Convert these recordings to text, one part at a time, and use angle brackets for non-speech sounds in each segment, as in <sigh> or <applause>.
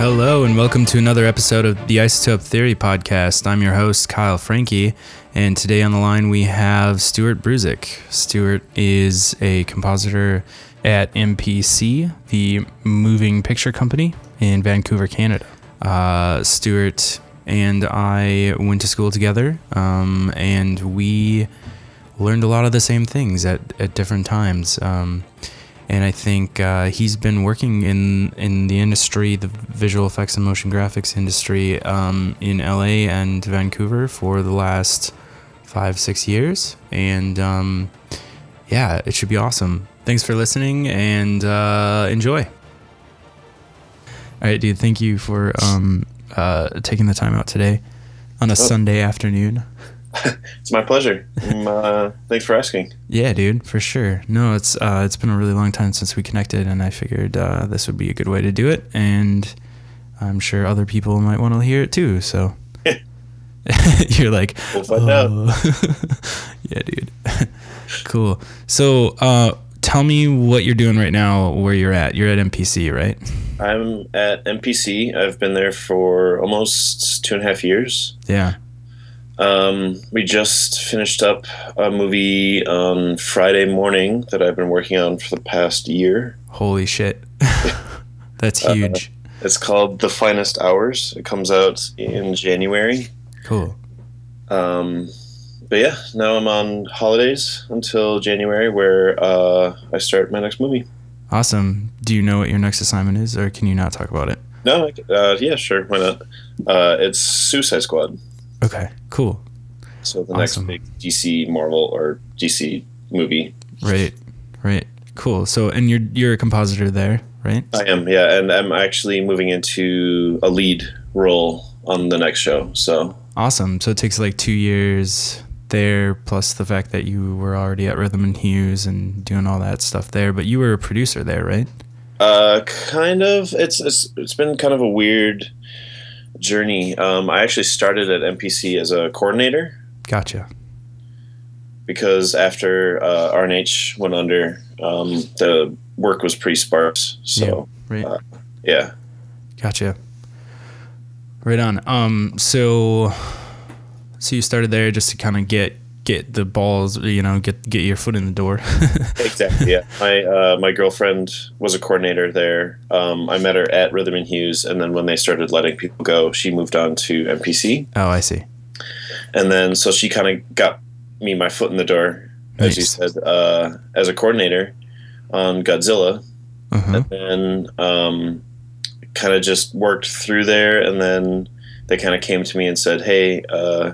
Hello, and welcome to another episode of the Isotope Theory podcast. I'm your host, Kyle Frankie, and today on the line we have Stuart Bruzek. Stuart is a compositor at MPC, the moving picture company in Vancouver, Canada. Uh, Stuart and I went to school together, um, and we learned a lot of the same things at, at different times. Um, and I think uh, he's been working in in the industry, the visual effects and motion graphics industry, um, in LA and Vancouver for the last five six years, and um, yeah, it should be awesome. Thanks for listening and uh, enjoy. All right, dude. Thank you for um, uh, taking the time out today on a Oh. Sunday afternoon. <laughs> It's my pleasure. Um, uh, thanks for asking. Yeah, dude, for sure. No, it's uh, it's been a really long time since we connected, and I figured uh, this would be a good way to do it, and I'm sure other people might want to hear it too. So <laughs> you're like, We'll find out. "Oh." <laughs> yeah, dude. cool. So, uh, tell me what you're doing right now. Where you're at? You're at MPC, right? I'm at MPC. I've been there for almost two and a half years. Yeah. Um, we just finished up a movie on Friday morning that I've been working on for the past year. Holy shit. <laughs> That's Uh, huge. It's called The Finest Hours. It comes out in January. Cool. Um, but yeah, now I'm on holidays until January, where uh, I start my next movie. Awesome. Do you know what your next assignment is, or can you not talk about it? No, uh, yeah, sure, why not? Uh, it's Suicide Squad. Okay. Cool. So the Awesome. next big DC Marvel or DC movie. Right, right, cool. So, and you're you're a compositor there, right? I am, yeah, and I'm actually moving into a lead role on the next show. So Awesome. So it takes like two years there, plus the fact that you were already at Rhythm and Hues and doing all that stuff there. But you were a producer there, right? uh kind of it's it's, it's been kind of a weird journey. Um, I actually started at MPC as a coordinator Gotcha. because after uh, RNH went under, um, the work was pretty sparse. So Right. Uh, yeah. Gotcha. Right on. Um. So, so you started there just to kind of get get the balls, you know, get get your foot in the door. <laughs> exactly. Yeah, my uh, my girlfriend was a coordinator there. Um, I met her at Rhythm and Hues, and then when they started letting people go, she moved on to MPC, oh, I see. and then so she kind of got me my foot in the door, as you said, uh, as a coordinator on Godzilla, Uh-huh. and then um, kind of just worked through there, and then they kind of came to me and said, "Hey, uh,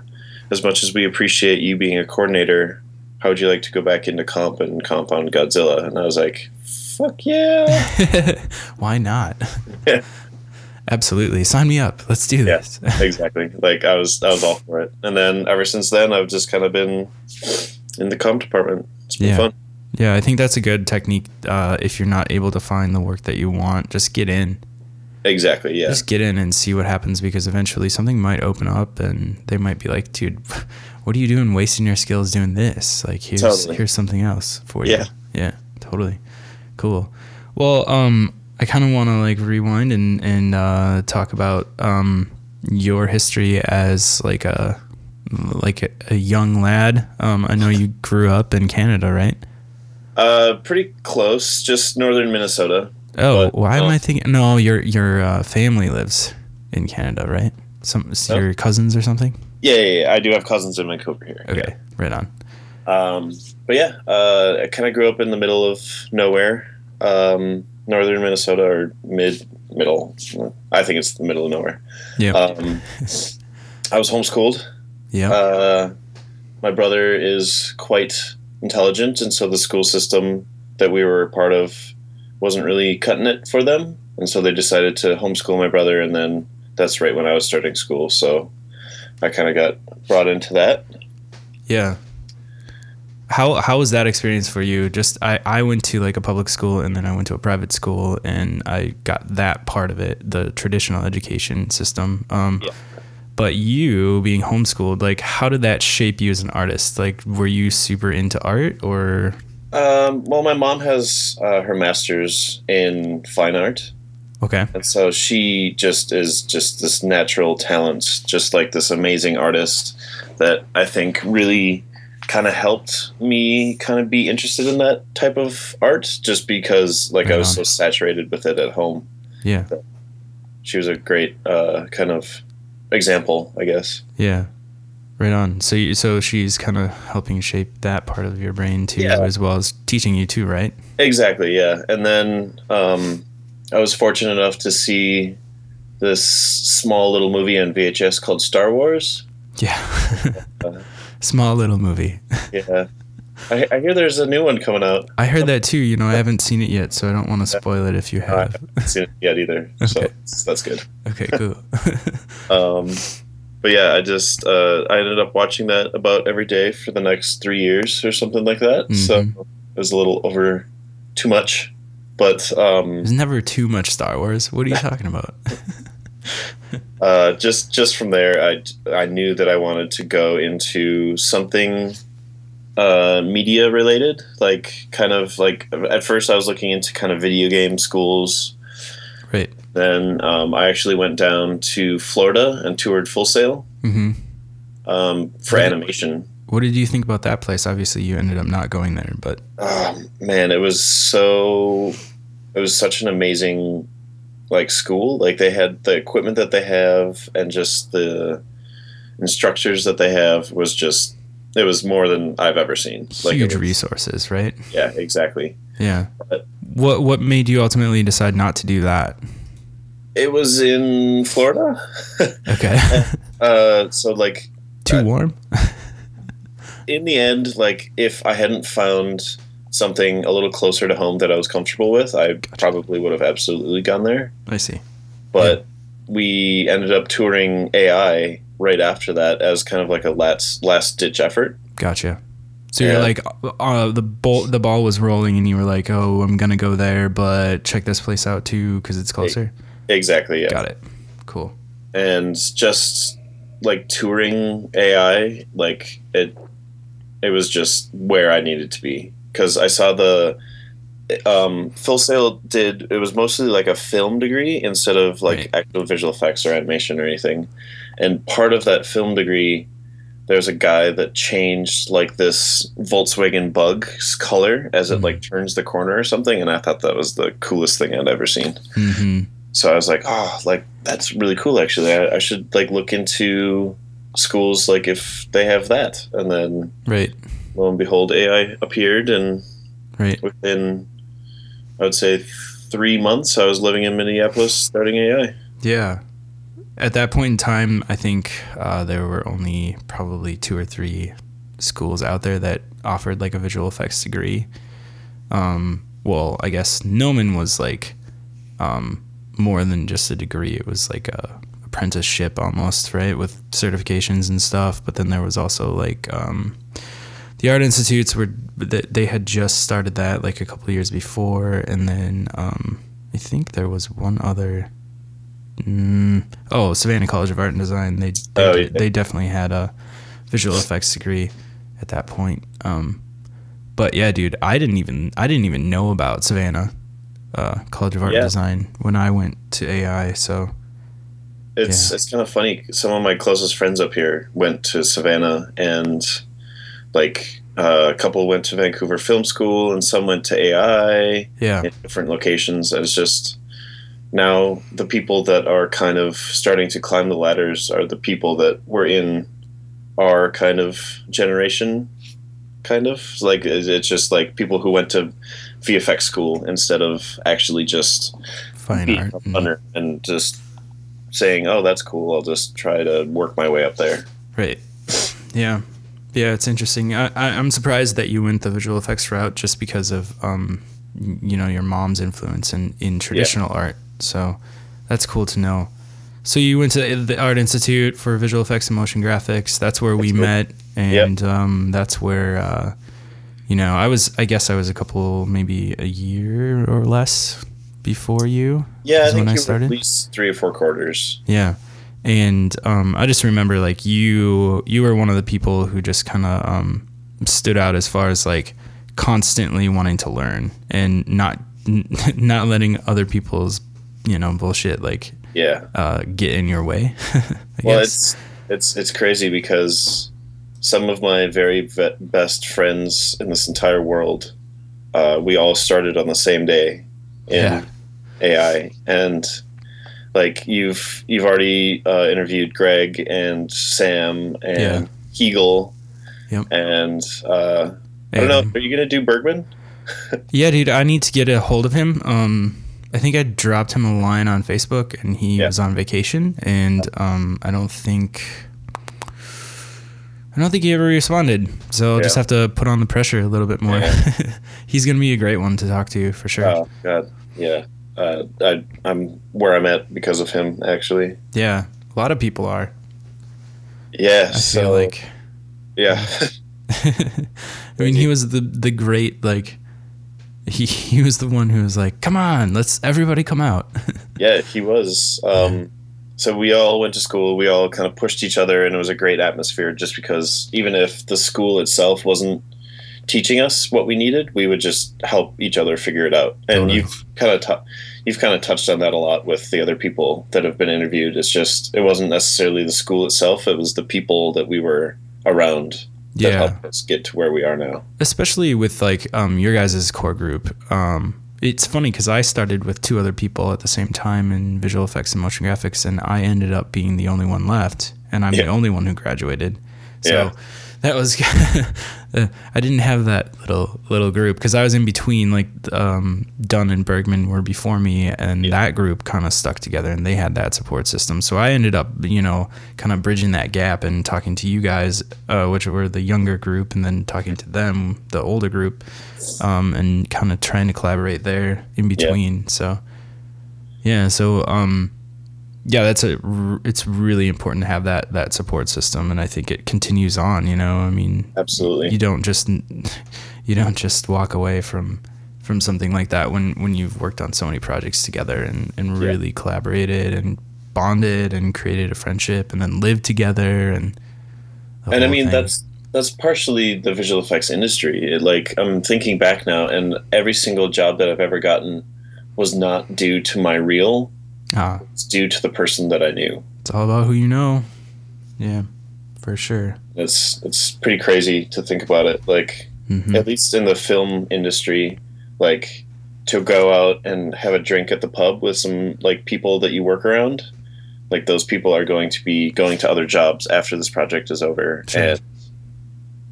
as much as we appreciate you being a coordinator." How would you like to go back into comp and comp on Godzilla? And I was like, "Fuck yeah!" <laughs> Why not? Yeah. <laughs> Absolutely. Sign me up. Let's do Yeah. this. exactly. Like I was, I was all for it. And then ever since then, I've just kind of been in the comp department. It's been Yeah. fun. Yeah, I think that's a good technique. Uh, if you're not able to find the work that you want, just get in. Exactly. Yeah. Just get in and see what happens because eventually something might open up and they might be like, dude, <laughs> what are you doing wasting your skills doing this? Like here's Totally. here's something else for you. Yeah. Yeah, totally. Cool. Well, um, I kind of want to like rewind and and uh, talk about um your history as like a like a, a young lad. Um, I know you grew up in Canada, right? Uh, pretty close, just northern Minnesota. Oh, But, why am uh, I thinking? No, your your uh, family lives in Canada, right? Some Oh. your cousins or something. Yeah, yeah, yeah. I do have cousins in Vancouver here. Okay, right on. Um, but yeah, uh, I kind of grew up in the middle of nowhere, um, northern Minnesota or mid middle. I think it's the middle of nowhere. Yeah, Um, I was homeschooled. yeah, Uh, my brother is quite intelligent, and so the school system that we were a part of wasn't really cutting it for them, and so they decided to homeschool my brother, and then that's right when I was starting school, so I kind of got brought into that. yeah. How how was that experience for you? Just I I went to like a public school and then I went to a private school and I got that part of it, the traditional education system. Um, Yeah. But you being homeschooled, like, how did that shape you as an artist? Like, were you super into art or? Um, well, my mom has uh, her master's in fine art, Okay. And so she just is just this natural talent, just like this amazing artist that I think really kind of helped me kind of be interested in that type of art just because like Right I was on. so saturated with it at home. Yeah. She was a great uh, kind of example, I guess. Yeah. Right on. So you, so she's kind of helping shape that part of your brain too, Yeah. as well as teaching you too, right? Exactly, yeah. And then um, I was fortunate enough to see this small little movie on VHS called Star Wars. Yeah. Uh, <laughs> Small little movie. <laughs> Yeah. I, I hear there's a new one coming out. I heard that too. You know, I haven't seen it yet, so I don't want to spoil it if you I have. haven't seen it yet either, so <laughs> Okay. that's- that's good. Okay, cool. Um, but yeah, I just uh, I ended up watching that about every day for the next three years or something like that. So Mhm. it was a little over too much, but um, There's never too much Star Wars. What are you <laughs> talking about? <laughs> uh, just just from there, I I knew that I wanted to go into something uh, media related, like kind of like at first I was looking into kind of video game schools. Then um, I actually went down to Florida and toured Full Sail hmm um, for Really? animation. What did you think about that place? Obviously, you ended up not going there, but Oh, man, it was so. It was such an amazing, like school. Like they had the equipment that they have, and just the instructors that they have was just. It was more than I've ever seen. Like huge was- resources, right? Yeah, exactly. Yeah. But- What What made you ultimately decide not to do that? It was in Florida. <laughs> Okay. uh, so like Too Uh, warm. <laughs> in the end, like if I hadn't found something a little closer to home that I was comfortable with, I probably would have absolutely gone there. I see. but we ended up touring AI right after that as kind of like a last last ditch effort. Gotcha. So you're like, uh, the ball, the ball was rolling, and you were like, "Oh, I'm gonna go there, but check this place out too because it's closer." Exactly, yeah. Got it. Cool. And just like touring AI, like it it was just where I needed to be because I saw the um Full Sail did it was mostly like a film degree instead of like Right. actual visual effects or animation or anything. And part of that film degree there's a guy that changed like this Volkswagen Bug's color as it Mhm. like turns the corner or something, and I thought that was the coolest thing I'd ever seen. hmm So I was like, oh, like that's really cool. Actually, I, I should like look into schools like if they have that. And then Right. lo and behold, AI appeared, and Right. within I would say three months, I was living in Minneapolis starting AI. Yeah. At that point in time, I think uh, there were only probably two or three schools out there that offered like a visual effects degree. Um, well, I guess Gnomon was like um, more than just a degree. It was like a apprenticeship almost, right, with certifications and stuff. But then there was also like um, the art institutes were they they had just started that like a couple of years before, and then um, I think there was one other. Mm, oh, Savannah College of Art and Design. They they, Oh, yeah. they definitely had a visual effects degree at that point. Um, but yeah, dude, I didn't even I didn't even know about Savannah uh, College of Art Yeah. and Design when I went to AI. So It's Yeah. it's kind of funny. Some of my closest friends up here went to Savannah, and like uh, a couple went to Vancouver Film School, and some went to AI. yeah, in different locations and it's just now the people that are kind of starting to climb the ladders are the people that were in our kind of generation kind of like it's just like people who went to VFX school instead of actually just fine art. a and- and just saying oh that's cool I'll just try to work my way up there Right. Yeah. Yeah, it's interesting. I, I, I'm surprised that you went the visual effects route just because of, um, you know, your mom's influence in, in traditional art. So that's cool to know. So you went to the Art Institute for Visual Effects and Motion Graphics. That's where we That's right. met, and um, that's where, uh, you know, I was. I guess I was a couple, maybe a year or less before you. yeah I think when I you were started? at least three or four quarters Yeah. And um, I just remember like you you were one of the people who just kind of um, stood out as far as like constantly wanting to learn and not <laughs> not letting other people's you know bullshit like yeah. uh, get in your way. <laughs> I Well, guess. it's it's it's crazy because some of my very ve- best friends in this entire world, uh, we all started on the same day in Yeah. AI, and like you've you've already uh, interviewed Greg and Sam and Yeah. Hegel, Yep. and uh, I don't know. Are you gonna do Bergman? <laughs> Yeah, dude, I need to get a hold of him. Um, I think I dropped him a line on Facebook, and he Yeah. was on vacation, and um, I don't think. I don't think he ever responded, so I'll just have to put on the pressure a little bit more. <laughs> He's gonna be a great one to talk to for sure. Oh God, yeah. Uh, I, I'm where I'm at because of him, actually. Yeah, a lot of people are. Yeah. I so feel like. yeah. <laughs> I <laughs> mean, he was the the great like. He he was the one who was like, "Come on, let's everybody come out." Yeah, he was. Um, so we all went to school. We all kind of pushed each other, and it was a great atmosphere. Just because even if the school itself wasn't teaching us what we needed, we would just help each other figure it out. And you've kind of t- you've kind of touched on that a lot with the other people that have been interviewed. It's just it wasn't necessarily the school itself; it was the people that we were around that yeah. helped us get to where we are now. especially with like um your guys' core group um it's funny because i started with two other people at the same time in visual effects and motion graphics and i ended up being the only one left and i'm the only one who graduated so Yeah. That was <laughs> i didn't have that little little group because i was in between like um dunn and bergman were before me and that group kind of stuck together and they had that support system. So i ended up you know kind of bridging that gap and talking to you guys uh, which were the younger group and then talking to them the older group um, and kind of trying to collaborate there in between. So yeah so um yeah that's a it's really important to have that that support system and i think it continues on you know i mean Absolutely. you don't just you don't just walk away from from something like that when when you've worked on so many projects together and and Yeah. really collaborated and bonded and created a friendship and then lived together and and I mean thing. that's that's partially the visual effects industry. It, like I'm thinking back now, and every single job that I've ever gotten was not due to my reel; ah it's due to the person that I knew. it's all about who you know yeah for sure It's it's pretty crazy to think about it. Like hmm at least in the film industry, like to go out and have a drink at the pub with some like people that you work around. Like those people are going to be going to other jobs after this project is over, Sure. and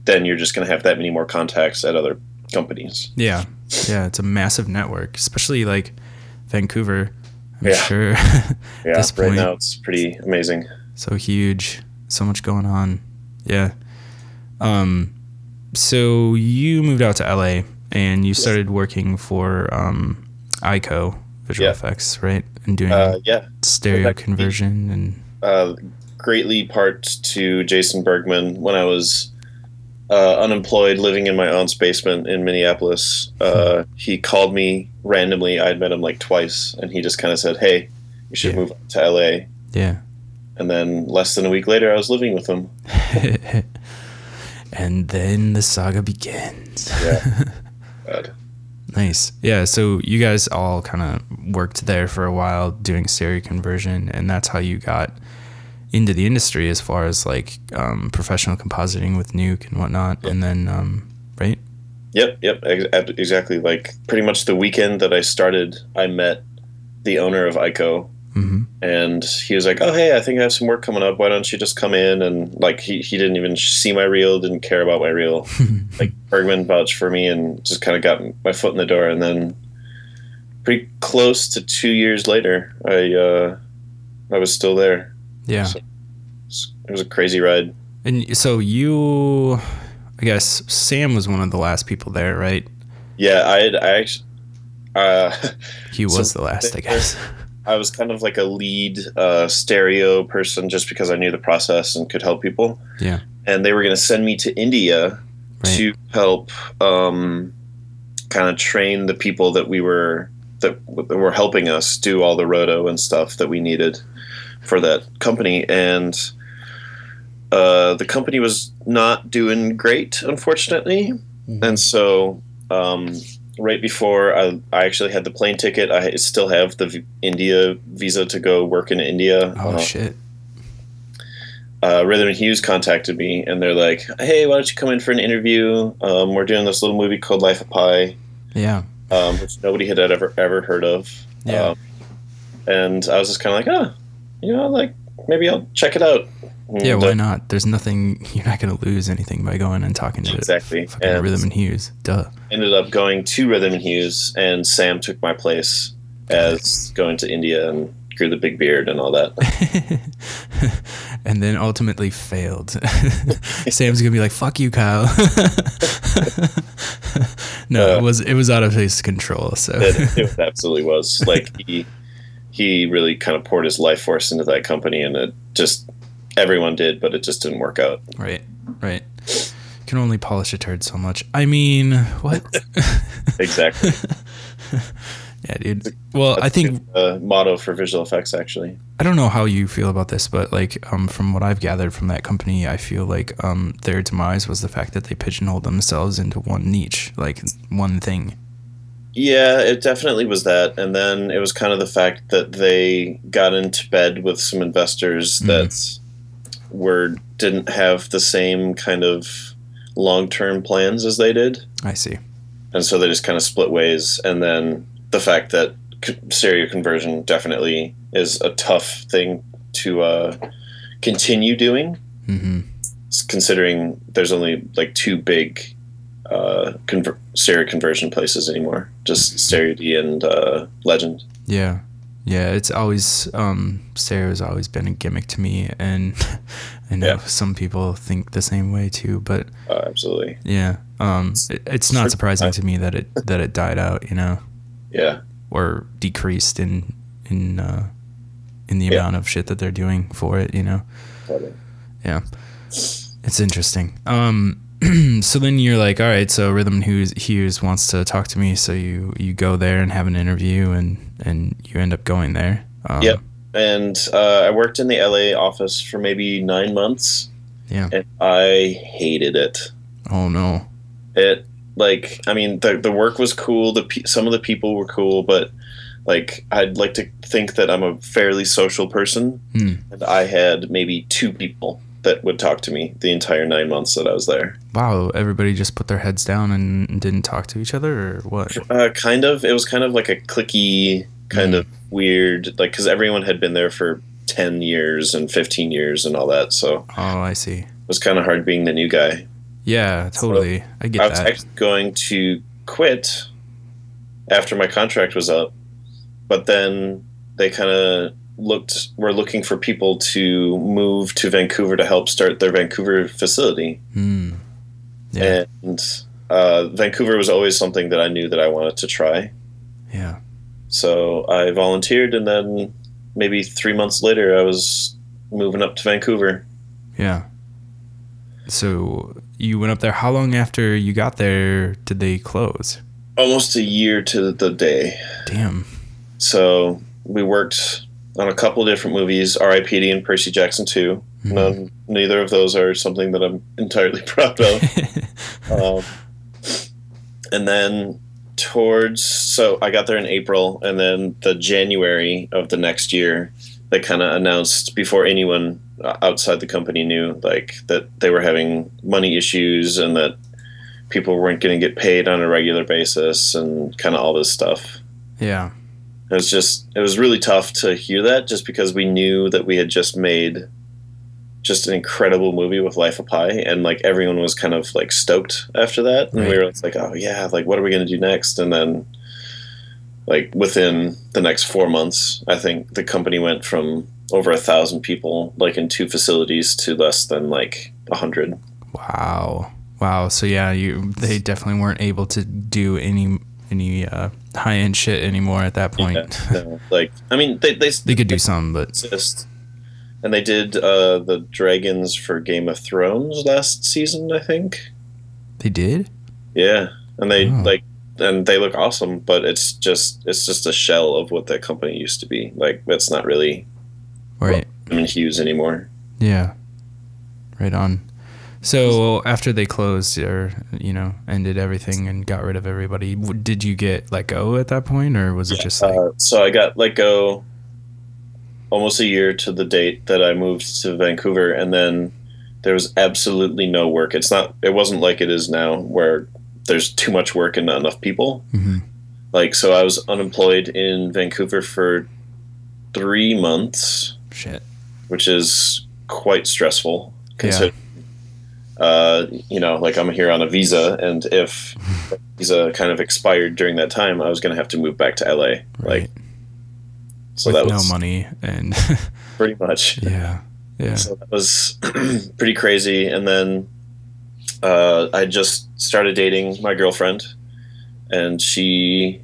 then you're just going to have that many more contacts at other companies. yeah yeah it's a massive network especially like vancouver i'm Yeah. sure <laughs> Yeah, right point. now it's pretty amazing. so huge so much going on yeah um so you moved out to la and you started working for um ico visual Yeah. effects right and doing Uh, yeah, stereo that could be- conversion and uh, greatly part to Jason Bergman when I was uh, unemployed, living in my aunt's basement in Minneapolis. Uh, he called me randomly. I'd met him like twice, and he just kind of said, "Hey, you should Yeah. move to LA." yeah And then less than a week later, I was living with him. <laughs> and then the saga begins Yeah. <laughs> God. Nice. Yeah. So you guys all kind of worked there for a while doing stereo conversion, and that's how you got into the industry as far as like um, professional compositing with Nuke and whatnot. And then, um, right? Yep, yep, ex- exactly. Like pretty much the weekend that I started, I met the owner of ICO, hmm and he was like, "Oh, hey, I think I have some work coming up. Why don't you just come in?" And like he he didn't even see my reel, didn't care about my reel. <laughs> like Bergman vouched for me and just kind of got my foot in the door, and then pretty close to two years later, I uh, I was still there. Yeah. So- It was a crazy ride. And so you, I guess Sam was one of the last people there, right? Yeah, I had I actually. Uh, <laughs> He So was the last, I guess. I was kind of like a lead uh, stereo person just because I knew the process and could help people. Yeah. And they were going to send me to India Right. to help um, kind of train the people that we were that, that were helping us do all the roto and stuff that we needed for that company. And uh, the company was not doing great, unfortunately. Mhm. And so um, right before I, I actually had the plane ticket. I still have the v- India visa to go work in India. Oh Uh, shit. uh, Rhythm and Hues contacted me and they're like, "Hey, why don't you come in for an interview? Um, we're doing this little movie called Life of Pi, Yeah. um, which nobody had ever ever heard of." Yeah. Um, and I was just kind of like, "Ah, you know, like maybe I'll check it out." And, Yeah, uh, why not? There's nothing <laughs> you're not gonna lose anything by going and talking to Exactly. And Rhythm and Hues. Duh. ended up going to Rhythm and Hues, and Sam took my place as going to India and grew the big beard and all that. <laughs> and then ultimately failed. <laughs> Sam's gonna be like, "Fuck you, Kyle." no, Uh, it was it was out of his control. So it, it absolutely was like he he really kind of poured his life force into that company, and it just everyone did, but it just didn't work out. right, right. Can only polish a turd so much. I mean, what? <laughs> Exactly. <laughs> yeah, dude. Well, I think uh, motto for visual effects actually. I don't know how you feel about this, but like um, from what I've gathered from that company, I feel like um, their demise was the fact that they pigeonholed themselves into one niche, like one thing. Yeah, it definitely was that, and then it was kind of the fact that they got into bed with some investors Mhm. that were didn't have the same kind of long term plans as they did. I see. and so they just kind of split ways. And then the fact that stereo conversion definitely is a tough thing to uh, continue doing, hmm considering there's only like two big uh, conver- stereo conversion places anymore, just Stereo D and uh, Legend. Yeah. Yeah, it's always um stereo's always been a gimmick to me and <laughs> I know Yeah. some people think the same way too, but Uh, absolutely, yeah. Um it, it's not surprising to me that it that it died out, you know, yeah, or decreased in in uh in the Yeah. amount of shit that they're doing for it, you know. totally. Yeah. It's interesting. Um <clears throat> so then you're like, all right, so Rhythm Hues Hues wants to talk to me, so you you go there and have an interview and and you end up going there. Um, Yep. And uh, I worked in the LA office for maybe nine months, Yeah. and I hated it. Oh no. it like i mean the the work was cool the pe- some of the people were cool but like i'd like to think that i'm a fairly social person Hmm. and i had maybe two people that would talk to me the entire nine months that i was there Wow, everybody just put their heads down and didn't talk to each other, or what? uh, kind of it was kind of like a clicky kind Mm. of weird like because everyone had been there for 10 years and 15 years and all that so Oh, I see. it was kind of hard being the new guy Yeah, totally. I get I was that. actually going to quit after my contract was up, but then they kind of looked were looking for people to move to Vancouver to help start their Vancouver facility, Hmm. Yeah, and uh, Vancouver was always something that I knew that I wanted to try. yeah. So I volunteered, and then maybe three months later, I was moving up to Vancouver. Yeah. So you went up there. How long after you got there did they close? Almost a year to the day. Damn. So we worked on a couple of different movies, R.I.P.D. and Percy Jackson 2. Mhm. None, neither of those are something that I'm entirely <laughs> proud of. <laughs> um, and then towards, so I got there in April, and then the January of the next year, they kind of announced before anyone outside the company knew, like that they were having money issues and that people weren't going to get paid on a regular basis and kind of all this stuff yeah. It was just it was really tough to hear that just because we knew that we had just made just an incredible movie with Life of Pi and like everyone was kind of like stoked after that and we were like oh yeah like what are we going to do next and then like within the next 4 months I think the company went from over a thousand people like in two facilities to less than like a hundred Wow. Wow. So yeah, you they definitely weren't able to do any any uh, high end shit anymore at that point. Yeah, no, like I mean they they, they could do some, but exist. And they did uh, the dragons for Game of Thrones last season, I think. they did. Yeah, and they Oh. like, and they look awesome, but it's just it's just a shell of what that company used to be. Like it's not really Right. I mean Hues anymore. Yeah. Right on. So after they closed or you know ended everything and got rid of everybody, did you get let go at that point, or was it just like Uh, so I got let go almost a year to the date that I moved to Vancouver, and then there was absolutely no work. It's not. It wasn't like it is now, where there's too much work and not enough people. Mhm. Like so, I was unemployed in Vancouver for three months, shit? which is quite stressful. Considering, uh, you know, like I'm here on a visa, and if the visa kind of expired during that time, I was going to have to move back to LA. Like, so With that was no money and <laughs> pretty much. <laughs> yeah, yeah, So that was <clears throat> pretty crazy. And then uh, I just started dating my girlfriend, and she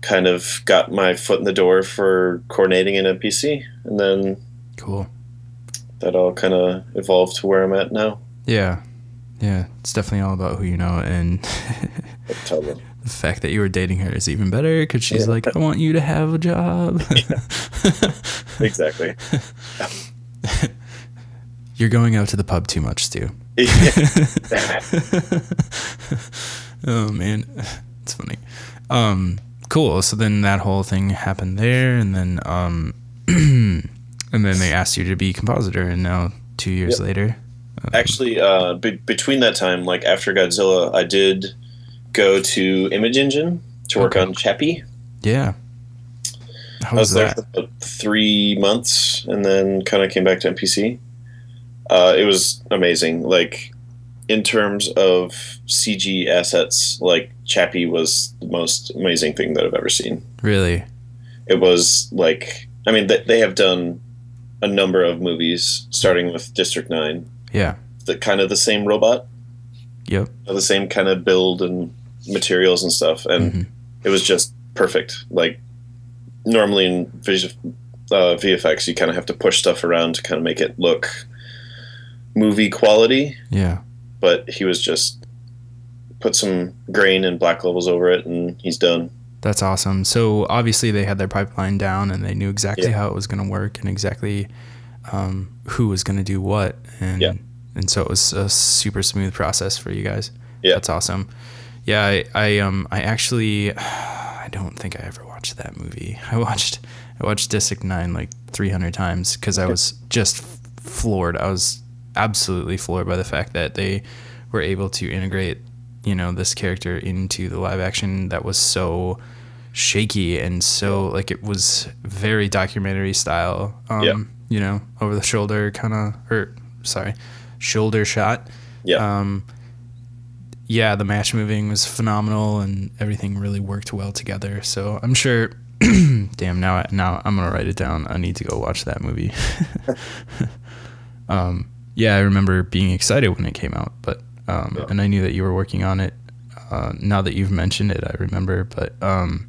kind of got my foot in the door for coordinating an MPC. And then cool. that all kind of evolved to where I'm at now. Yeah, yeah. It's definitely all about who you know, and <laughs> them. <laughs> the fact that you were dating her is even better because she's Yeah. like, I want you to have a job. <laughs> Exactly. You're going out to the pub too much, Stu. oh man, it's funny. Um, cool. So then that whole thing happened there, and then um, <clears throat> and then they asked you to be compositor, and now two years Yep. later, Actually, uh, be- between that time, like after Godzilla, I did go to Image Engine to work Okay. on Chappie. yeah. How I was was there that? for about three months and then kind of came back to MPC. Uh, it was amazing. Like, in terms of CG assets, like, Chappie was the most amazing thing that I've ever seen. Really? It was like, I mean, they, they have done a number of movies, starting with District 9, Yeah. the kind of the same robot, Yep. the same kind of build and materials and stuff. And Mhm. it was just perfect. Like normally in vis- uh, VFX, you kind of have to push stuff around to kind of make it look movie quality. Yeah. But he was just put some grain and black levels over it, and he's done. That's awesome. So obviously they had their pipeline down and they knew exactly Yeah. how it was going to work and exactly um, who was going to do what. And Yeah. and so it was a super smooth process for you guys. Yeah. That's awesome. Yeah, I, I um I actually <sighs> I don't think I ever watched that movie. <laughs> I watched I watched District 9 like 300 times cuz I was just floored. I was absolutely floored by the fact that they were able to integrate you know this character into the live action that was so shaky and so like it was very documentary style um Yeah. You know over the shoulder kind of or sorry shoulder shot. Yeah. um yeah the match moving was phenomenal and everything really worked well together. So i'm sure <clears throat> damn now I, now i'm gonna write it down. I need to go watch that movie. <laughs> Um yeah i remember being excited when it came out but um Yeah. and i knew that you were working on it. Uh, now that you've mentioned it i remember but um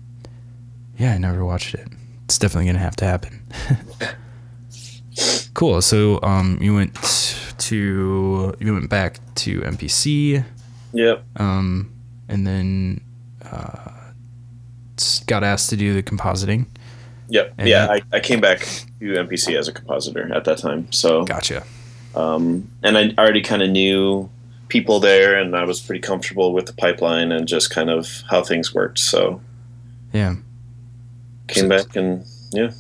yeah i never watched it. It's definitely gonna have to happen <laughs> cool so um you went to you went back to mpc Yep. um and then uh got asked to do the compositing Yep. And yeah, I, I came back to MPC as a compositor at that time. So, gotcha um, and I already kind of knew people there, and I was pretty comfortable with the pipeline and just kind of how things worked. So, yeah came back and yeah.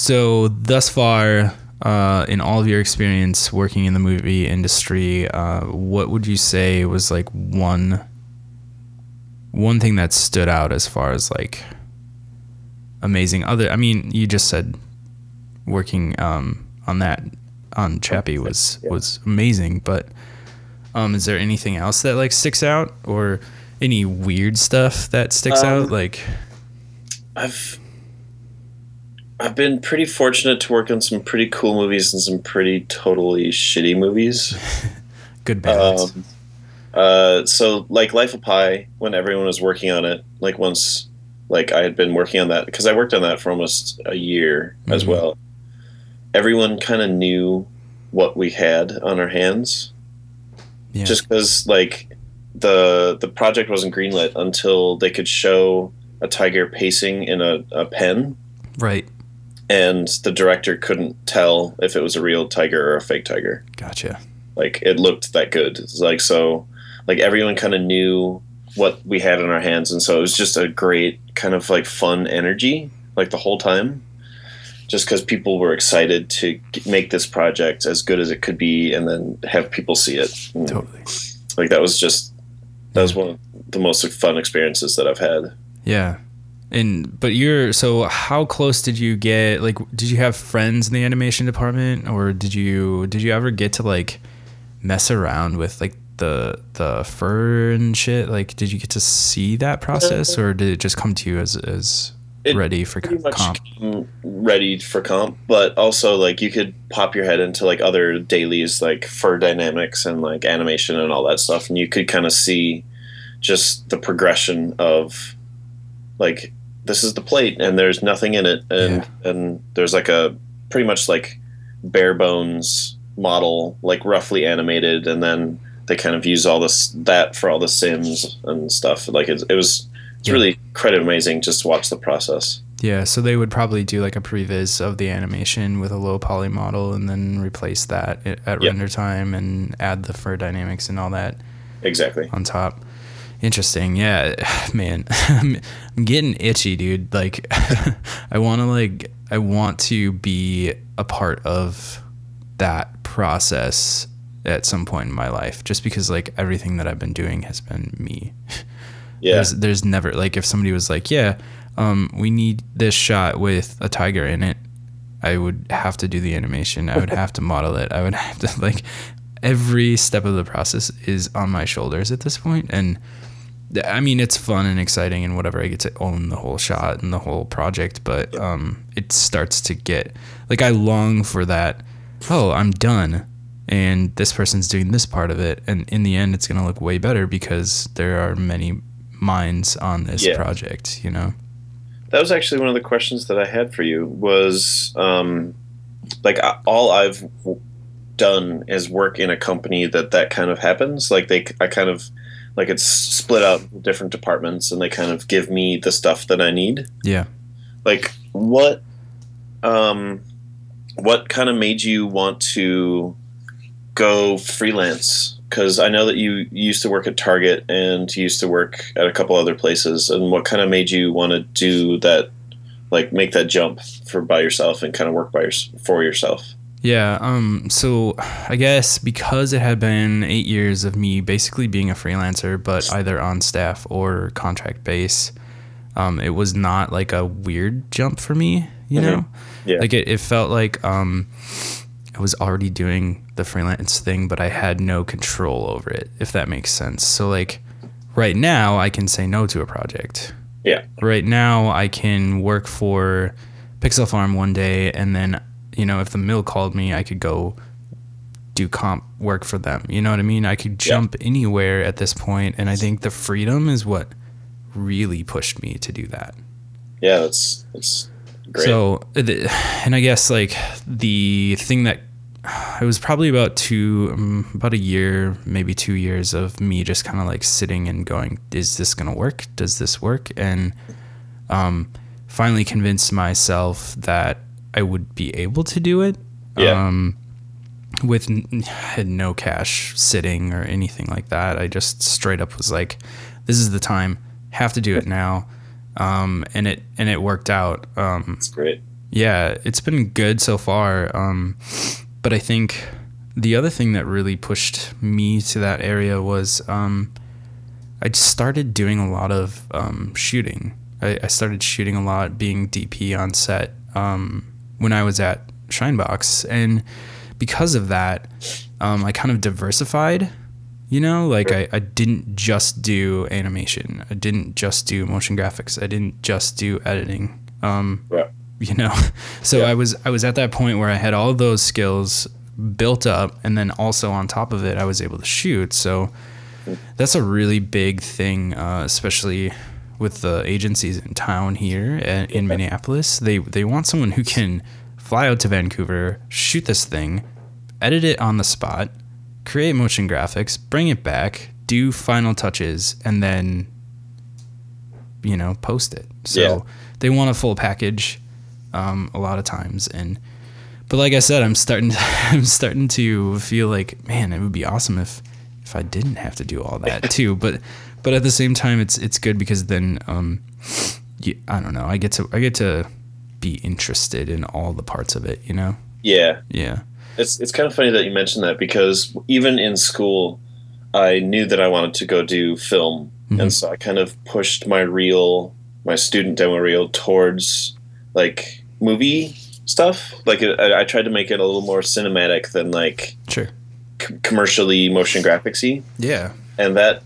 So thus far, uh, in all of your experience working in the movie industry, uh, what would you say was like one one thing that stood out as far as like amazing? Other, I mean, you just said working um, on that on Chappie was Yeah. was amazing, but um, is there anything else that like sticks out or any weird stuff that sticks Um, out? Like, I've I've been pretty fortunate to work on some pretty cool movies and some pretty totally shitty movies. <laughs> good balance. Um, uh, so like Life of Pi, when everyone was working on it, like once, like I had been working on that because I worked on that for almost a year as Mhm. well. Everyone kind of knew what we had on our hands, yeah. just because like the the project wasn't greenlit until they could show a tiger pacing in a, a pen, right. And the director couldn't tell if it was a real tiger or a fake tiger. Gotcha. like it looked that good. It's like so, like everyone kind of knew what we had in our hands, and so it was just a great kind of like fun energy, like the whole time. Just because people were excited to make this project as good as it could be, and then have people see it. And, Totally. Like that was just that was mm. one of the most fun experiences that I've had. Yeah. And but you're so how close did you get like did you have friends in the animation department? Or did you did you ever get to like mess around with like the the fur and shit? Like did you get to see that process? Uh, or did it just come to you as as It ready for comp? ready for comp, but also like you could pop your head into like other dailies like fur dynamics and like animation and all that stuff, and you could kind of see just the progression of like this is the plate and there's nothing in it, and and there's like a pretty much like bare bones model, like roughly animated, and then they kind of use all this that for all the sims and stuff. Like it, it was. It's Yeah. really quite amazing just to watch the process. yeah so they would probably do like a previs of the animation with a low poly model and then replace that at at Yep. render time and add the fur dynamics and all that Exactly. on top. Interesting. Yeah, <sighs> man. <laughs> I'm getting itchy, dude. Like <laughs> I want to like I want to be a part of that process at some point in my life just because like everything that I've been doing has been me. <laughs> Yeah. There's there's never like if somebody was like, "Yeah, um we need this shot with a tiger in it." I would have to do the animation. I would have to model it. I would have to like every step of the process is on my shoulders at this point and I mean it's fun and exciting and whatever I get to own the whole shot and the whole project but um it starts to get like I long for that oh I'm done and this person's doing this part of it and in the end it's going to look way better because there are many minds on this Yeah. project you know That was actually one of the questions that I had for you was um, like all I've done is work in a company that that kind of happens. Like they, I kind of like it's split out different departments, and they kind of give me the stuff that I need. yeah Like what, um, what kind of made you want to go freelance? Because I know that you used to work at Target and you used to work at a couple other places. And what kind of made you want to do that, like make that jump for by yourself and kind of work by your, for yourself? Yeah, um, so I guess because it had been eight years of me basically being a freelancer, but either on staff or contract base, um, it was not like a weird jump for me, you Mhm. know? Yeah. Like it, it felt like um, I was already doing the freelance thing, but I had no control over it, if that makes sense. So, like, right now, I can say no to a project Yeah. right now I can work for Pixel Farm one day and then you know if the mill called me I could go do comp work for them you know what I mean I could Yeah. jump anywhere at this point and I think the freedom is what really pushed me to do that Yeah. That's, that's great. so, and I guess like the thing that it was probably about two, um, about a year, maybe two years of me just kind of like sitting and going, "Is this gonna work? Does this work?" And um, finally convinced myself that I would be able to do it. Yeah. Um, with n- had no cash sitting or anything like that. I just straight up was like, "This is the time. Have to do it now." Um, and it and it worked out. Um, It's great. yeah, it's been good so far. Um, but I think the other thing that really pushed me to that area was um, I started doing a lot of um, shooting. I, I started shooting a lot, being DP on set um, when I was at Shinebox, and because of that, um, I kind of diversified. You know, like I, I didn't just do animation. I didn't just do motion graphics. I didn't just do editing. Um, Right. you know <laughs> so Yeah. i was i was at that point where i had all those skills built up and then also on top of it i was able to shoot so that's a really big thing uh, especially with the agencies in town here uh, in minneapolis they they want someone who can fly out to vancouver shoot this thing edit it on the spot create motion graphics bring it back do final touches and then you know post it so Yeah. they want a full package um, a lot of times and but like I said, I'm starting. To, <laughs> I'm starting to feel like, man, it would be awesome if if I didn't have to do all that <laughs> too. But but at the same time, it's it's good because then um, you, I don't know. I get to I get to be interested in all the parts of it. You know. Yeah. Yeah. It's it's kind of funny that you mentioned that because even in school, I knew that I wanted to go do film, Mhm. and so I kind of pushed my reel, my student demo reel, towards like movie stuff. Like it, I, I tried to make it a little more cinematic than like Sure. c- commercially motion graphicsy, Yeah. and that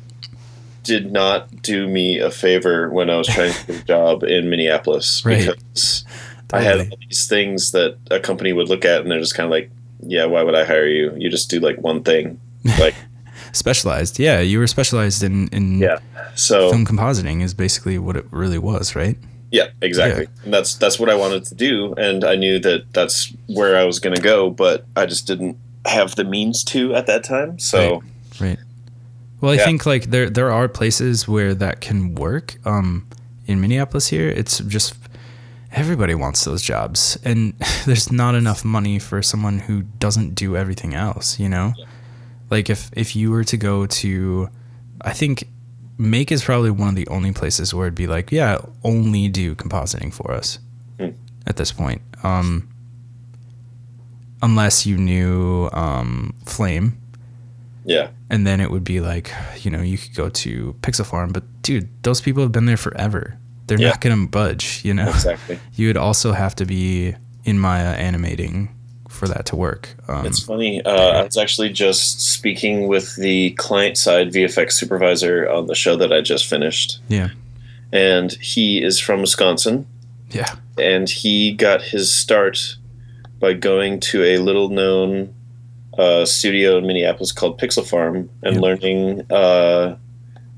did not do me a favor when I was trying to get a job in Minneapolis <laughs> Right. because I had all these things that a company would look at and they're just kind of like, yeah, why would I hire you? You just do like one thing. <laughs> Like, Specialized. Yeah, you were specialized in in Yeah. so film compositing is basically what it really was, right? yeah, exactly. And that's that's what I wanted to do, and I knew that that's where I was going to go, but I just didn't have the means to at that time. So Right. Well, I Yeah. think like there there are places where that can work. Um, in Minneapolis here, it's just everybody wants those jobs, and <laughs> there's not enough money for someone who doesn't do everything else. You know, like if if you were to go to, I think Make is probably one of the only places where it'd be like, yeah, only do compositing for us Hmm. at this point. Um, unless you knew um, Flame yeah, and then it would be like you know you could go to pixel farm but dude those people have been there forever they're Yeah. not gonna budge you know exactly. <laughs> you would also have to be in maya animating for that to work um, It's funny. Uh, I was actually just speaking with the client side VFX supervisor on the show that I just finished, yeah and he is from Wisconsin. yeah and he got his start by going to a little known uh, studio in Minneapolis called Pixel Farm and Yeah. learning. Uh,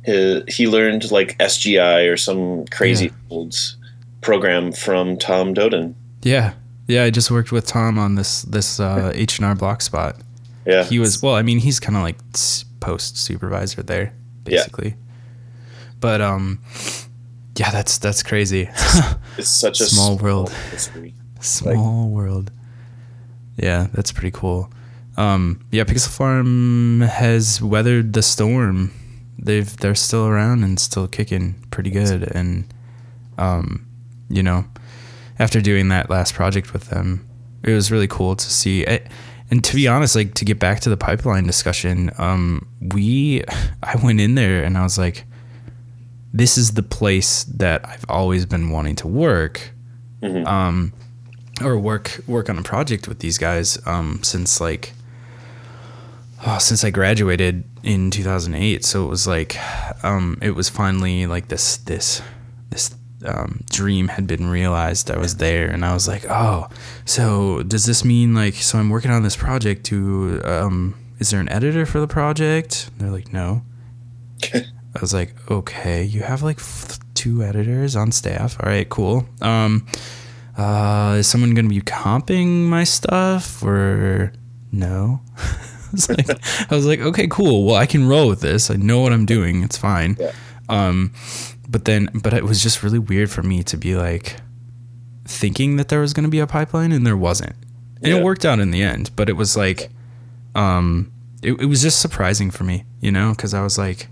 his, he learned like SGI or some crazy old program from Tom Doden. yeah yeah i just worked with tom on this this uh, h&r block spot Yeah, he was well i mean he's kind of like post supervisor there basically. Yeah. but um yeah that's that's crazy It's such a <laughs> Small world. history. Small world. Yeah, that's pretty cool. Um, yeah, Pixel Farm has weathered the storm. They've they're still around and still kicking pretty good. And um, you know, after doing that last project with them, it was really cool to see. It, and to be honest, like to get back to the pipeline discussion, um, we <laughs> I went in there and I was like, this is the place that I've always been wanting to work Mhm. um, or work work on a project with these guys um, since like oh, since I graduated in 2008. So it was like um, it was finally like this this this um, dream had been realized. I was there, and I was like, oh, so does this mean like so I'm working on this project? To um, is there an editor for the project? They're like, no. <laughs> I was like, okay, you have like f- two editors on staff. All right, cool. Um, uh, is someone going to be comping my stuff or no? <laughs> <laughs> I, was like, I was like, okay, cool. Well, I can roll with this. I know what I'm doing. It's fine. Yeah. Um, but then, but it was just really weird for me to be like thinking that there was going to be a pipeline and there wasn't. And Yeah. it worked out in the end, but it was like, um, it, it was just surprising for me, you know, because I was like,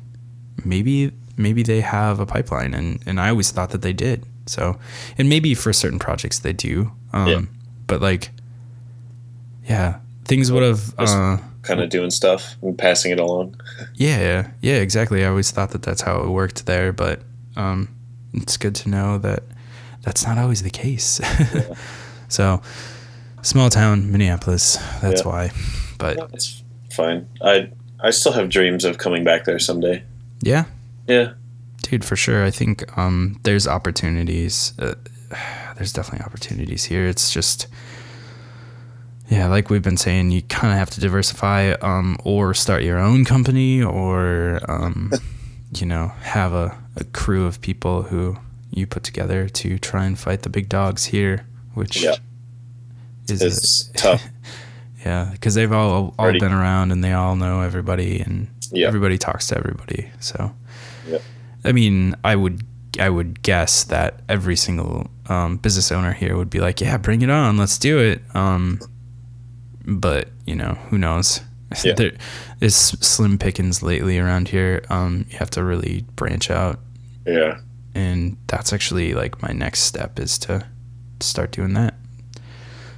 maybe maybe they have a pipeline, and and I always thought that they did. So, and maybe for certain projects they do, um, Yeah. but like, yeah, things would have, uh, kind of doing stuff and passing it along. yeah, yeah, Yeah, exactly. I always thought that that's how it worked there, but um, it's good to know that that's not always the case. <laughs> so, small town Minneapolis, that's Yeah. why. But No, it's fine. I I still have dreams of coming back there someday. yeah, Yeah, dude for sure i think um there's opportunities uh, <sighs> there's definitely opportunities here it's just yeah like we've been saying you kind of have to diversify um or start your own company or um <laughs> you know have a, a crew of people who you put together to try and fight the big dogs here which Yeah. is a- <laughs> tough. yeah because they've all all Already- been around and they all know everybody and Yeah. everybody talks to everybody so Yep. I mean, I would I would guess that every single um, business owner here would be like, "Yeah, bring it on, let's do it." Um, but you know, who knows? <laughs> Yeah. there is slim pickings lately around here. Um, you have to really branch out, Yeah. and that's actually like my next step is to start doing that.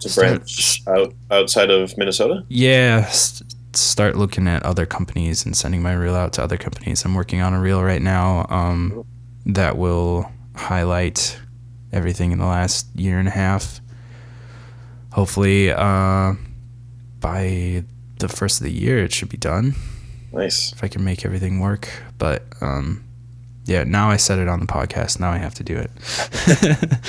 To Start- branch out outside of Minnesota. Yeah, s- start looking at other companies and sending my reel out to other companies. I'm working on a reel right now um, that will highlight everything in the last year and a half. Hopefully, uh, by the first of the year, it should be done Nice. if I can make everything work. But um, yeah, now I said it on the podcast. Now I have to do it.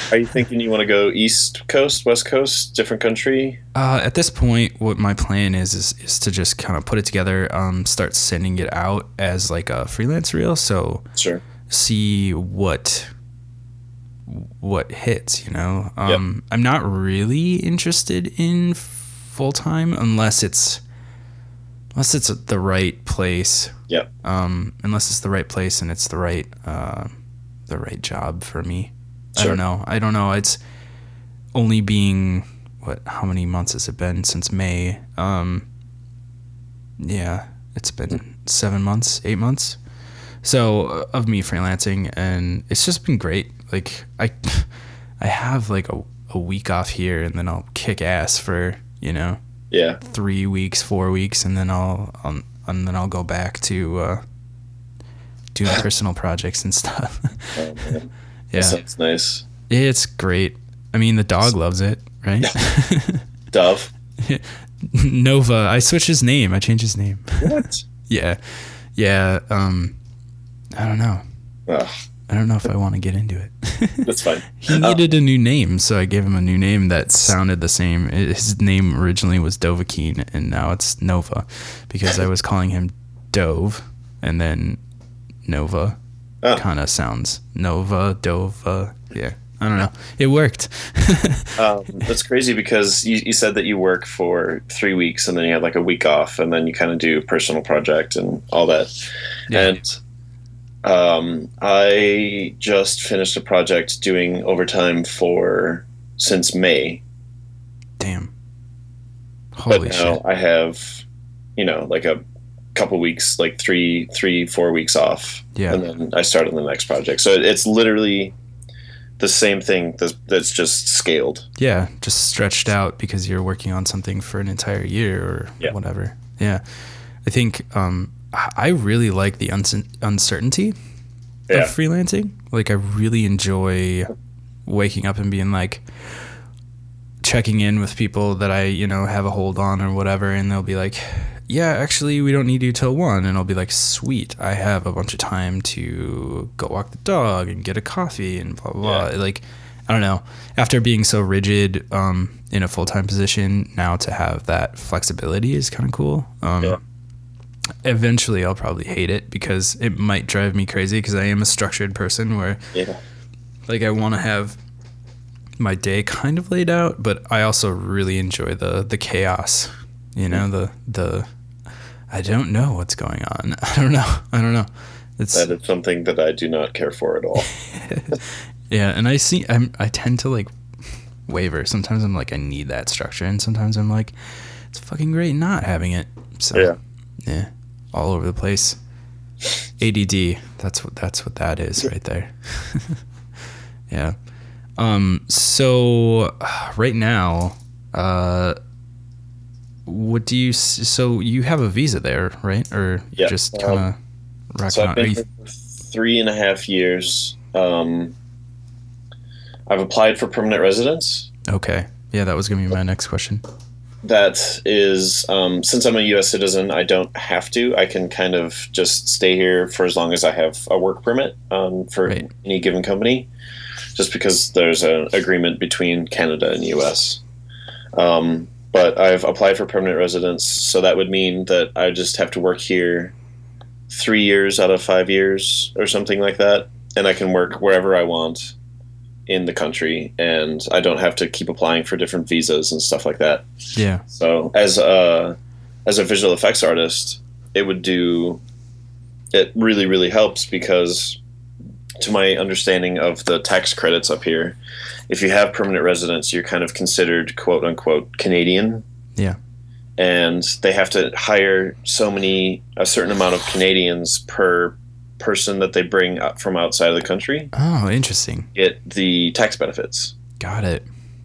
<laughs> Are you thinking you want to go East Coast, West Coast, different country? Uh, at this point, what my plan is is, is to just kind of put it together, um, start sending it out as like a freelance reel. So Sure. see what what hits. You know, um, I'm not really interested in full time unless it's unless it's the right place. Yep. Um, unless it's the right place and it's the right uh, the right job for me. I don't know. I don't know. It's only being what? How many months has it been since May? Um, yeah, it's been seven months, eight months. So uh, of me freelancing, and it's just been great. Like I, <laughs> I have like a, a week off here, and then I'll kick ass for you know Yeah. three weeks, four weeks, and then I'll, um, and then I'll go back to uh, doing <laughs> personal projects and stuff. Oh, <laughs> yeah, That sounds nice. it's great. I mean, the dog loves it, right? <laughs> Dove. Nova. I switched his name. I changed his name. What? Yeah, yeah. Um, I don't know. Ugh, I don't know if I want to get into it. that's fine. <laughs> he needed a new name, so I gave him a new name that sounded the same. His name originally was Dovahkiin, and now it's Nova, because I was calling him Dove, and then Nova Oh. kind of sounds Nova, Dova. Yeah, I don't know. It worked. <laughs> Um, that's crazy because you, you said that you work for three weeks and then you have like a week off and then you kind of do a personal project and all that. Yeah. And um, I just finished a project doing overtime for since May, Damn. Holy but now shit. I have, you know, like a couple weeks, like three, three, four weeks off, Yeah. and then I start on the next project. So it's literally the same thing that's, that's just scaled. Yeah, just stretched out because you're working on something for an entire year or Yeah. whatever. Yeah. I think um, I really like the uncertainty Yeah. of freelancing. Like, I really enjoy waking up and being like, checking in with people that I, you know, have a hold on or whatever, and they'll be like, yeah, actually, we don't need you till one. And I'll be like, sweet, I have a bunch of time to go walk the dog and get a coffee and blah, blah, blah. Yeah. Like, I don't know. After being so rigid um, in a full time position, now to have that flexibility is kind of cool. Um, Yeah. Eventually, I'll probably hate it because it might drive me crazy because I am a structured person where Yeah. like I want to have my day kind of laid out, but I also really enjoy the the chaos. You know, the the I don't know what's going on. <laughs> I don't know. I don't know. It's That is something that I do not care for at all. <laughs> yeah, and I see I'm I tend to like waver. Sometimes I'm like I need that structure, and sometimes I'm like it's fucking great not having it. So Yeah. yeah, all over the place. ADD. That's what that's what that is right there. <laughs> yeah. Um. So uh, right now, uh, what do you? So you have a visa there, right? Or Yeah, just um, kind of rocking So I've? Been you- here for three and a half years. Um, I've applied for permanent residence. okay. Yeah, that was gonna be my next question. That is, um, since I'm a U.S. citizen, I don't have to. I can kind of just stay here for as long as I have a work permit um, for Right. any given company, just because there's an agreement between Canada and U.S. Um, but I've applied for permanent residence, so that would mean that I just have to work here three years out of five years or something like that, and I can work wherever I want in the country, and I don't have to keep applying for different visas and stuff like that. Yeah. So as a as a visual effects artist, it would do it really really helps because to my understanding of the tax credits up here, if you have permanent residence, you're kind of considered quote unquote Canadian. Yeah. and they have to hire so many a certain amount of Canadians per person that they bring up from outside of the country Oh, interesting. get the tax benefits. Got it.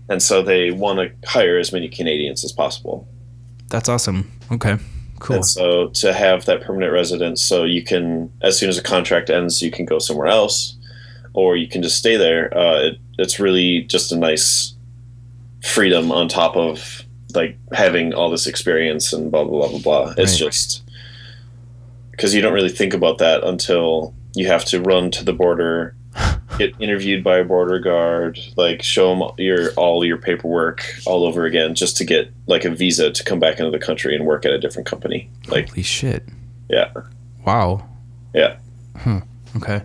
And so they want to hire as many Canadians as possible. That's awesome. Okay. Cool. And so to have that permanent residence, so you can, as soon as a contract ends, you can go somewhere else, or you can just stay there. Uh, it, it's really just a nice freedom on top of like having all this experience and blah blah blah blah blah. It's Right. just because you don't really think about that until you have to run to the border, <laughs> get interviewed by a border guard, like show them your all your paperwork all over again, just to get like a visa to come back into the country and work at a different company. Like Holy shit. yeah. Wow. Yeah. Huh. Okay.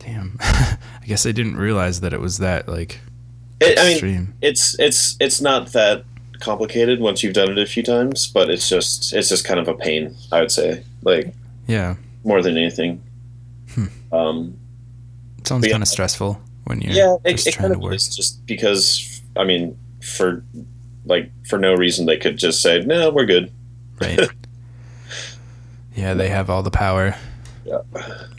Damn. <laughs> I guess I didn't realize that it was that like It, I mean, extreme. it's it's it's not that complicated once you've done it a few times, but it's just it's just kind of a pain. I would say, like yeah. more than anything. Hmm. Um, Sounds yeah. kind of stressful when you're yeah, it, it trying kind to of work. is just because I mean, for like for no reason they could just say no, we're good. Right. <laughs> yeah, they have all the power. Yeah.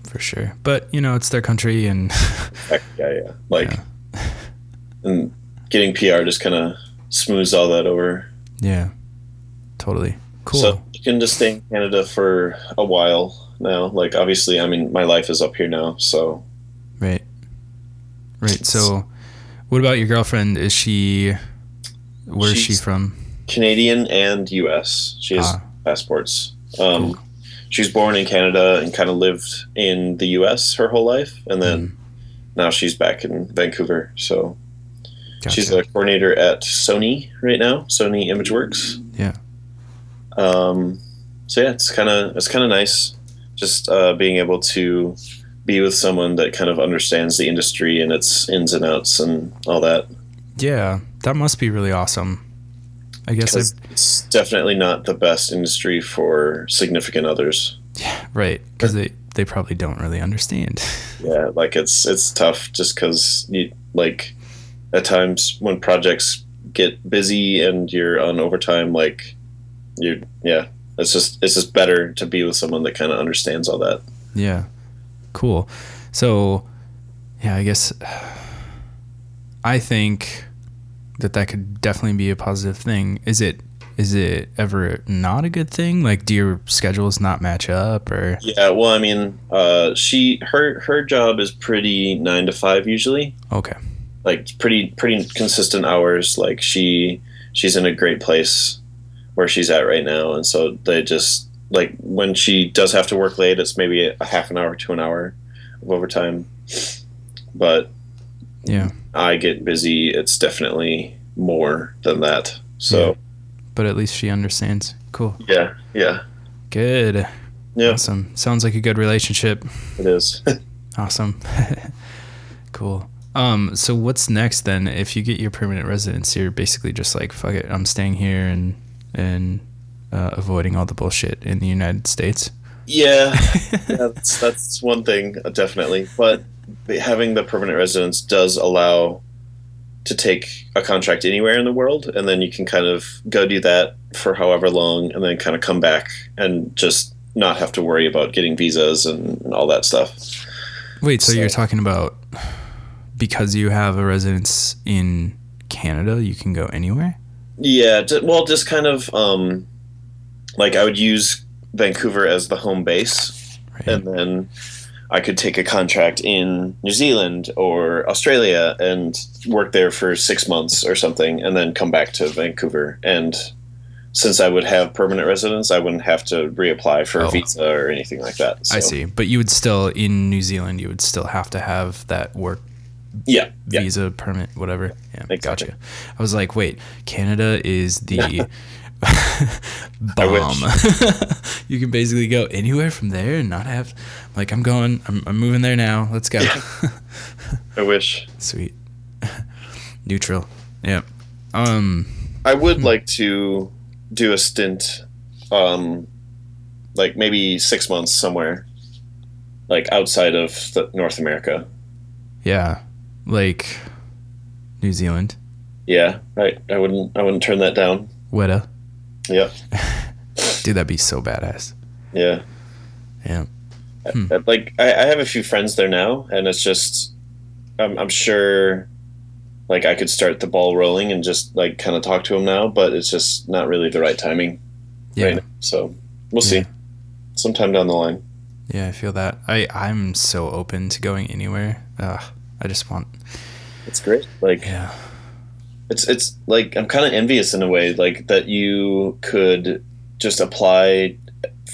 For sure. But, you know, it's their country and yeah, yeah. <laughs> Like, Yeah. and getting PR just kind of smooths all that over. yeah. Totally. Cool. So you can just stay in Canada for a while now. Like, obviously, I mean, my life is up here now, so right. Right. So what about your girlfriend? Is she where's she from? Canadian and U.S. She has Ah. passports. Um, Cool. She was born in Canada and kind of lived in the U.S. her whole life, and then Mm. now she's back in Vancouver. So Gotcha. she's a coordinator at Sony right now, Sony ImageWorks. Yeah. Um, so yeah, it's kind of it's kind of nice, just uh, being able to be with someone that kind of understands the industry and its ins and outs and all that. Yeah, that must be really awesome. I guess it's definitely not the best industry for significant others. Yeah, right because they they probably don't really understand. <laughs> Yeah, like it's it's tough just because you like at times when projects get busy and you're on overtime, like you yeah, it's just it's just better to be with someone that kind of understands all that. Yeah. Cool. So, yeah, I guess I think that that could definitely be a positive thing. Is it is it ever not a good thing? Like do your schedules not match up or Yeah, well, I mean, uh, she her her job is pretty nine to five usually, Okay. Like pretty pretty consistent hours. Like she she's in a great place where she's at right now, and so they just like when she does have to work late, it's maybe a half an hour to an hour of overtime. But Yeah. I get busy; it's definitely more than that. So But at least she understands. Cool. yeah, yeah, Good. yeah, Awesome. Sounds like a good relationship. it is. <laughs> Awesome. <laughs> cool. Um, so what's next then? If you get your permanent residence, you're basically just like, fuck it, I'm staying here and and uh, avoiding all the bullshit in the United States. Yeah, yeah <laughs> that's, that's one thing, uh, definitely. But having the permanent residence does allow to take a contract anywhere in the world, and then you can kind of go do that for however long, and then kind of come back and just not have to worry about getting visas and, and all that stuff. Wait, so, So- you're talking about because you have a residence in Canada, you can go anywhere? Yeah, well, just kind of um, like I would use Vancouver as the home base, Right. and then I could take a contract in New Zealand or Australia and work there for six months or something, and then come back to Vancouver. And since I would have permanent residence, I wouldn't have to reapply for Oh. a visa or anything like that. So, I see. But you would still in New Zealand, you would still have to have that work Yeah, yeah, visa permit, whatever. Yeah, Exactly. gotcha. I was like, wait, Canada is the <laughs> bomb. <laughs> you can basically go anywhere from there and not have like I'm going. I'm, I'm moving there now. Let's go. <laughs> I wish. Sweet. Neutral. Yeah. Um. I would like to do a stint, um, like maybe six months somewhere, like outside of North America. Yeah. Like New Zealand. Yeah, right. I wouldn't. I wouldn't turn that down. Weta. Yep. <laughs> Dude, that'd be so badass. Yeah. Yeah. Hmm. Like I, I have a few friends there now, and it's just I'm, I'm sure like I could start the ball rolling and just like kind of talk to them now, but it's just not really the right timing. Yeah. Right now. So we'll see. Sometime down the line. Yeah, I feel that. I I'm so open to going anywhere. Ugh, I just want. It's great. Like Yeah. it's it's like I'm kind of envious in a way, like that you could just apply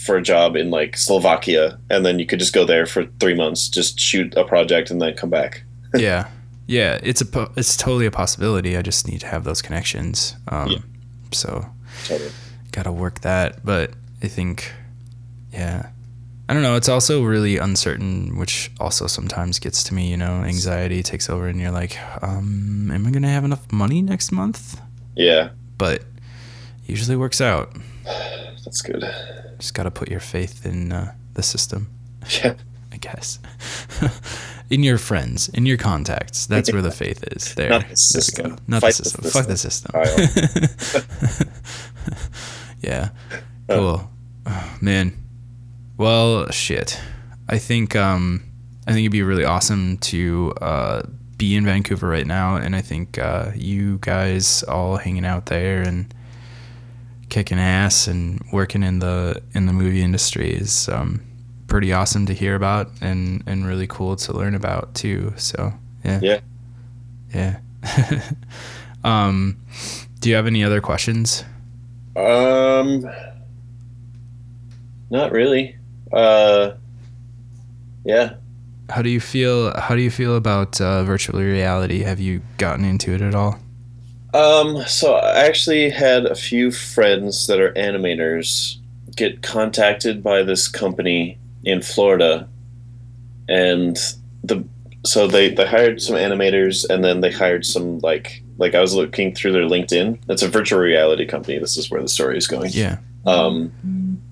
for a job in like Slovakia, and then you could just go there for three months, just shoot a project, and then come back. <laughs> yeah. Yeah. It's a it's totally a possibility. I just need to have those connections. Um, Yeah. So Totally. gotta work that. But I think, yeah. I don't know. It's also really uncertain, which also sometimes gets to me. You know, anxiety takes over, and you're like, um, "Am I gonna have enough money next month?" Yeah, But usually works out. <sighs> that's good. Just gotta put your faith in uh, the system, <laughs> Yeah. <laughs> I guess. <laughs> in your friends, in your contacts. That's where the faith is. There. Not the There we system. go. Not the the system. Fuck the system. Yeah. Cool. Oh, <sighs> man. Well, shit. I think um I think it'd be really awesome to uh be in Vancouver right now and I think uh you guys all hanging out there and kicking ass and working in the in the movie industry is um pretty awesome to hear about and and really cool to learn about too. So, yeah. Yeah. Yeah. <laughs> um do you have any other questions? Um, not really. Uh, yeah. How do you feel? How do you feel about uh, virtual reality? Have you gotten into it at all? Um, so I actually had a few friends that are animators get contacted by this company in Florida, and the so they they hired some animators and then they hired some like like I was looking through their LinkedIn. It's a virtual reality company. This is where the story is going. Yeah. um,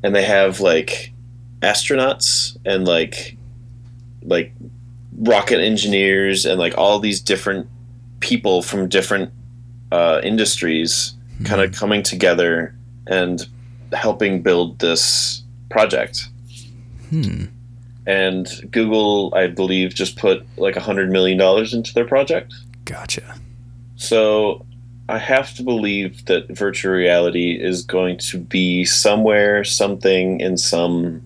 and they have like astronauts and like like rocket engineers and like all these different people from different uh, industries kind of coming together and helping build this project Hmm. and google i believe just put like a hundred million dollars into their project Gotcha. so I have to believe that virtual reality is going to be somewhere, something in some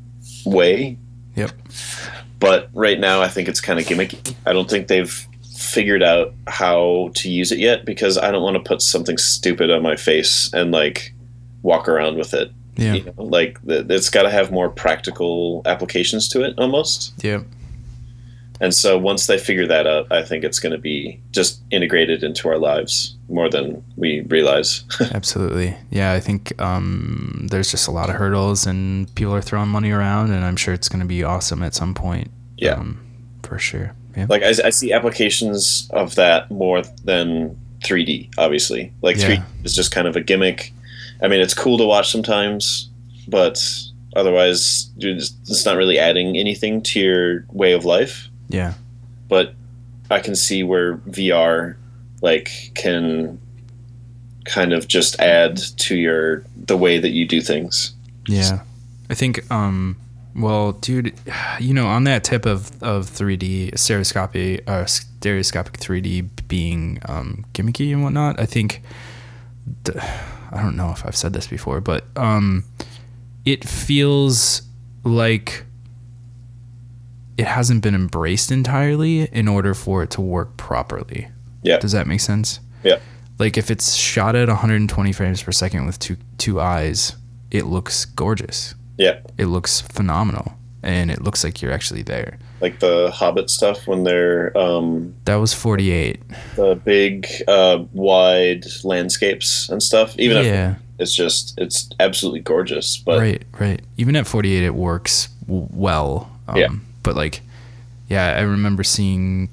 way. Yep. But right now, I think it's kind of gimmicky. I don't think they've figured out how to use it yet because I don't want to put something stupid on my face and like walk around with it. Yeah. You know, like it's got to have more practical applications to it almost. Yep. And so once they figure that out, I think it's going to be just integrated into our lives more than we realize. <laughs> Absolutely. Yeah. I think um, there's just a lot of hurdles, and people are throwing money around, and I'm sure it's going to be awesome at some point. Yeah. Um, for sure. Yeah. like I, I see applications of that more than 3D. Obviously, like Yeah. 3D is just kind of a gimmick. I mean, it's cool to watch sometimes, but otherwise, it's not really adding anything to your way of life. Yeah. But I can see where VR like can kind of just add to your the way that you do things. Yeah. I think um well, dude, you know, on that tip of of 3D stereoscopy uh stereoscopic 3D being um gimmicky and whatnot, I think the, I don't know if I've said this before, but um it feels like it hasn't been embraced entirely in order for it to work properly. Yeah. Does that make sense? Yeah. Like if it's shot at 120 frames per second with two two eyes, it looks gorgeous. Yeah. It looks phenomenal, and it looks like you're actually there. Like the Hobbit stuff when they're um, That was 48. the big uh, wide landscapes and stuff. Even if it's just it's absolutely gorgeous. But right, right. Even at 48, it works w- well. Um, Yeah. But like, yeah, I remember seeing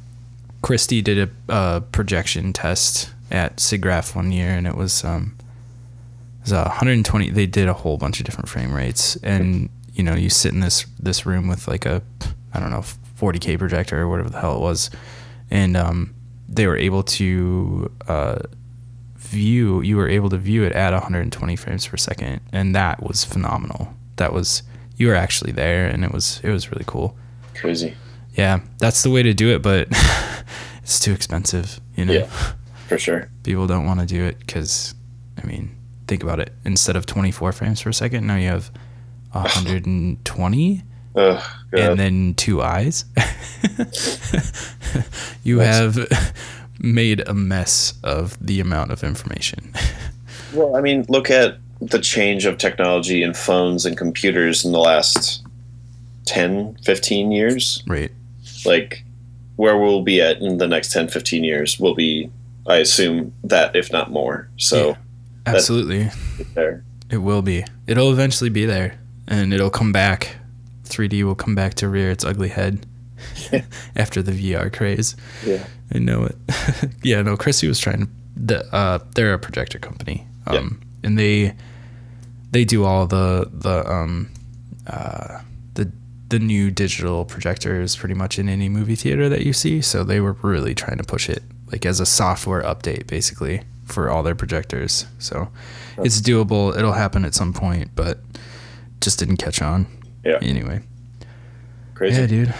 Christie did a uh, projection test at SIGGRAPH one year, and it was um, it was uh, 120. They did a whole bunch of different frame rates, and you know, you sit in this this room with like a I don't know 40k projector or whatever the hell it was, and um, they were able to uh, view you were able to view it at 120 frames per second and that was phenomenal that was you were actually there and it was it was really cool Crazy. yeah that's the way to do it but <laughs> it's too expensive you know Yeah. For sure. people don't want to do it because i mean think about it instead of 24 frames per second now you have <laughs> 120 Ugh, and then two eyes <laughs> you have made a mess of the amount of information Well, I mean, look at the change of technology in phones and computers in the last 10, 15 years. right Like, where we'll be at in the next 10, 15 years will be, I assume, that, if not more. So, Yeah. absolutely there. It will be. It'll eventually be there, and it'll come back. 3D will come back to rear its ugly head <laughs> after the VR craze. Yeah. I know it. <laughs> yeah, no. Christie was trying to. The, uh, they're a projector company, um, and they they do all the the um, uh, the new digital projectors pretty much in any movie theater that you see. So they were really trying to push it like as a software update, basically for all their projectors. So it's doable. It'll happen at some point, but just didn't catch on. Yeah. Anyway. Crazy. Yeah, dude.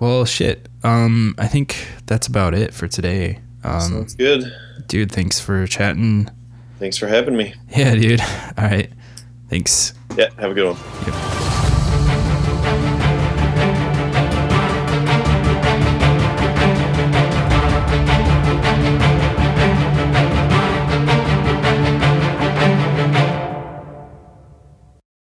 Well, shit. Um, I think that's about it for today. Um, Sounds good. dude, thanks for chatting. Thanks for having me. Yeah, dude. <laughs> All right. Thanks. Yeah, have a good one. Yep.